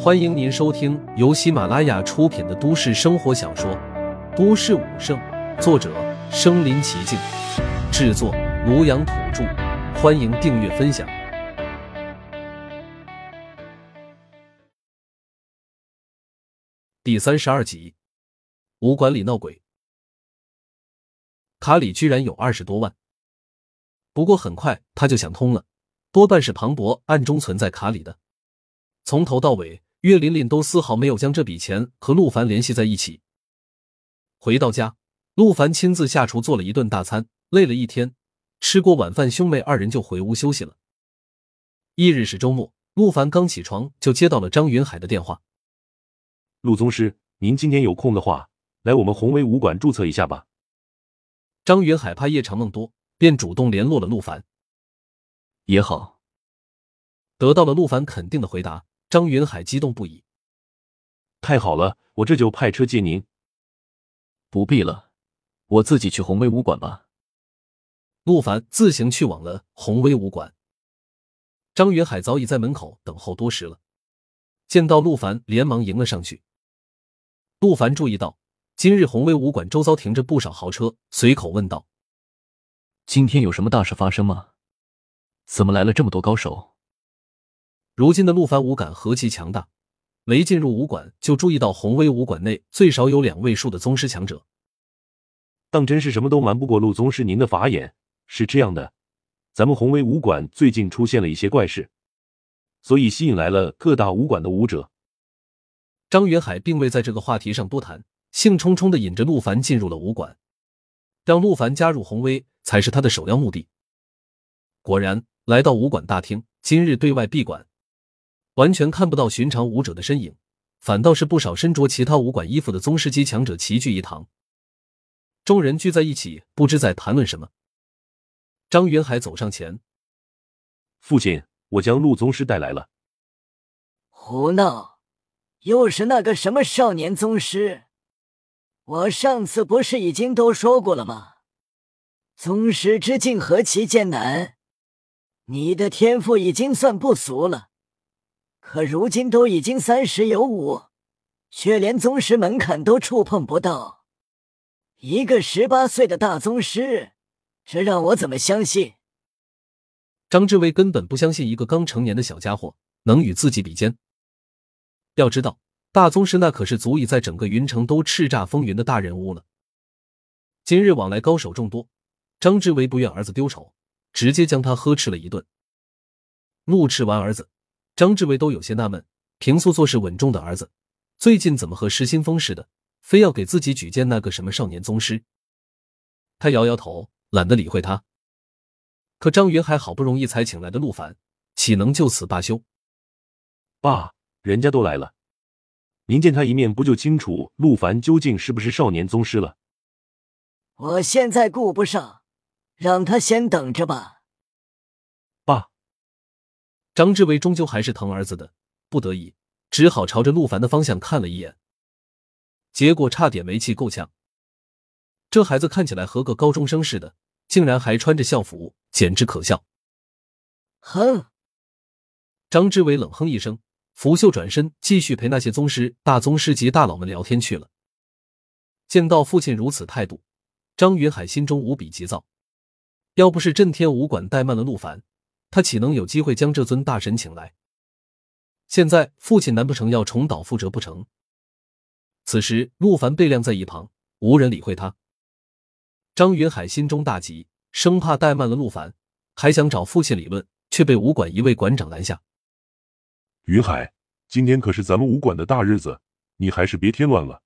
欢迎您收听由喜马拉雅出品的都市生活小说《都市武圣》，作者：身临其境，制作：庐阳土著。欢迎订阅分享。第三十二集，武馆里闹鬼，卡里居然有二十多万。不过很快他就想通了，多半是庞博暗中存在卡里的。从头到尾，岳琳琳都丝毫没有将这笔钱和陆凡联系在一起。回到家，陆凡亲自下厨做了一顿大餐，累了一天，吃过晚饭，兄妹二人就回屋休息了。翌日是周末，陆凡刚起床就接到了张云海的电话：“陆宗师，您今天有空的话，来我们宏威武馆注册一下吧。”张云海怕夜长梦多。便主动联络了陆凡，也好，得到了陆凡肯定的回答，张云海激动不已。太好了，我这就派车接您。不必了，我自己去宏威武馆吧。陆凡自行去往了宏威武馆，张云海早已在门口等候多时了。见到陆凡，连忙迎了上去。陆凡注意到今日宏威武馆周遭停着不少豪车，随口问道。今天有什么大事发生吗？怎么来了这么多高手？如今的陆凡武感何其强大，没进入武馆就注意到宏威武馆内最少有两位数的宗师强者。当真是什么都瞒不过陆宗师您的法眼。是这样的，咱们宏威武馆最近出现了一些怪事，所以吸引来了各大武馆的武者。张元海并未在这个话题上多谈，兴冲冲的引着陆凡进入了武馆，让陆凡加入宏威。才是他的首要目的。果然，来到武馆大厅，今日对外闭馆，完全看不到寻常武者的身影，反倒是不少身着其他武馆衣服的宗师级强者齐聚一堂。众人聚在一起，不知在谈论什么。张云海走上前：“父亲，我将陆宗师带来了。”胡闹！又是那个什么少年宗师？我上次不是已经都说过了吗？宗师之境何其艰难，你的天赋已经算不俗了，可如今都已经三十有五，却连宗师门槛都触碰不到。一个十八岁的大宗师，这让我怎么相信？张志伟根本不相信一个刚成年的小家伙能与自己比肩。要知道，大宗师那可是足以在整个云城都叱咤风云的大人物了。今日往来高手众多。张志伟不愿儿子丢丑，直接将他呵斥了一顿。怒斥完儿子，张志伟都有些纳闷：平素做事稳重的儿子，最近怎么和失心疯似的，非要给自己举荐那个什么少年宗师？他摇摇头，懒得理会他。可张云海好不容易才请来的陆凡，岂能就此罢休？爸，人家都来了，您见他一面，不就清楚陆凡究竟是不是少年宗师了？我现在顾不上。让他先等着吧，爸。张志伟终究还是疼儿子的，不得已只好朝着陆凡的方向看了一眼，结果差点没气够呛。这孩子看起来和个高中生似的，竟然还穿着校服，简直可笑。哼！张志伟冷哼一声，拂袖转身，继续陪那些宗师、大宗师级大佬们聊天去了。见到父亲如此态度，张云海心中无比急躁。要不是震天武馆怠慢了陆凡，他岂能有机会将这尊大神请来？现在父亲难不成要重蹈覆辙不成？此时陆凡被晾在一旁，无人理会他。张云海心中大急，生怕怠慢了陆凡，还想找父亲理论，却被武馆一位馆长拦下。云海，今天可是咱们武馆的大日子，你还是别添乱了。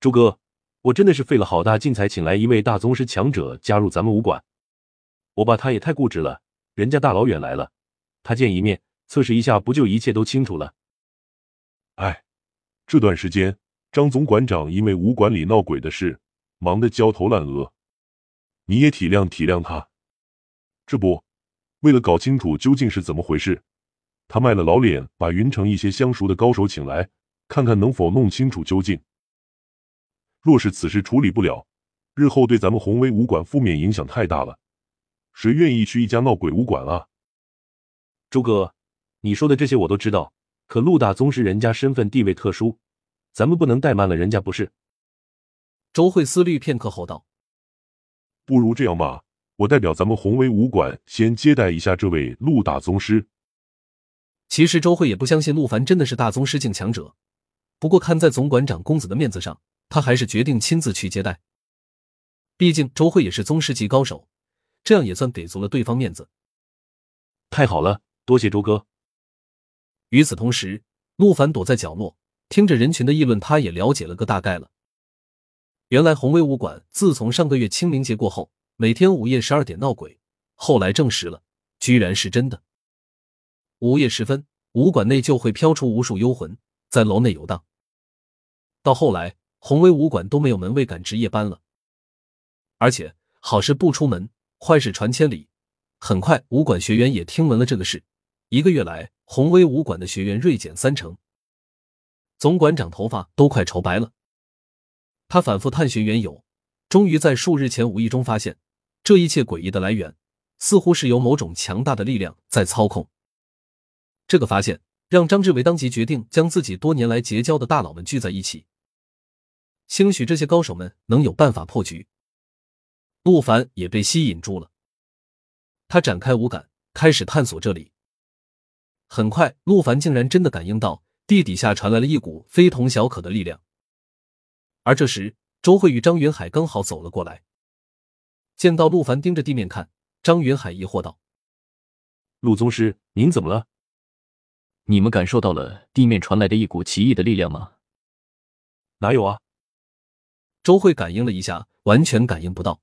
朱哥。我真的是费了好大劲才请来一位大宗师强者加入咱们武馆，我爸他也太固执了，人家大老远来了，他见一面测试一下，不就一切都清楚了？哎，这段时间张总馆长因为武馆里闹鬼的事，忙得焦头烂额，你也体谅体谅他。这不，为了搞清楚究竟是怎么回事，他卖了老脸，把云城一些相熟的高手请来，看看能否弄清楚究竟。若是此事处理不了，日后对咱们宏威武馆负面影响太大了。谁愿意去一家闹鬼武馆啊？周哥，你说的这些我都知道，可陆大宗师人家身份地位特殊，咱们不能怠慢了人家，不是？周慧思虑片刻后道：“不如这样吧，我代表咱们宏威武馆先接待一下这位陆大宗师。”其实周慧也不相信陆凡真的是大宗师境强者，不过看在总馆长公子的面子上，他还是决定亲自去接待。毕竟周慧也是宗师级高手，这样也算给足了对方面子。太好了，多谢周哥。与此同时，陆凡躲在角落，听着人群的议论，他也了解了个大概了。原来宏威武馆自从上个月清明节过后，每天午夜十二点闹鬼，后来证实了，居然是真的。午夜时分，武馆内就会飘出无数幽魂，在楼内游荡。到后来，宏威武馆都没有门卫敢值夜班了。而且好事不出门，坏事传千里。很快，武馆学员也听闻了这个事。一个月来，宏威武馆的学员锐减三成。总馆长头发都快愁白了。他反复探寻缘由，终于在数日前无意中发现，这一切诡异的来源似乎是由某种强大的力量在操控。这个发现让张志伟当即决定将自己多年来结交的大佬们聚在一起，兴许这些高手们能有办法破局。陆凡也被吸引住了，他展开五感，开始探索这里。很快，陆凡竟然真的感应到地底下传来了一股非同小可的力量。而这时，周慧与张云海刚好走了过来，见到陆凡盯着地面看，张云海疑惑道：“陆宗师，您怎么了？你们感受到了地面传来的一股奇异的力量吗？”“哪有啊？”周慧感应了一下，完全感应不到。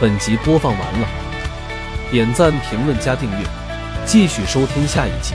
本集播放完了，点赞、评论、加订阅，继续收听下一集。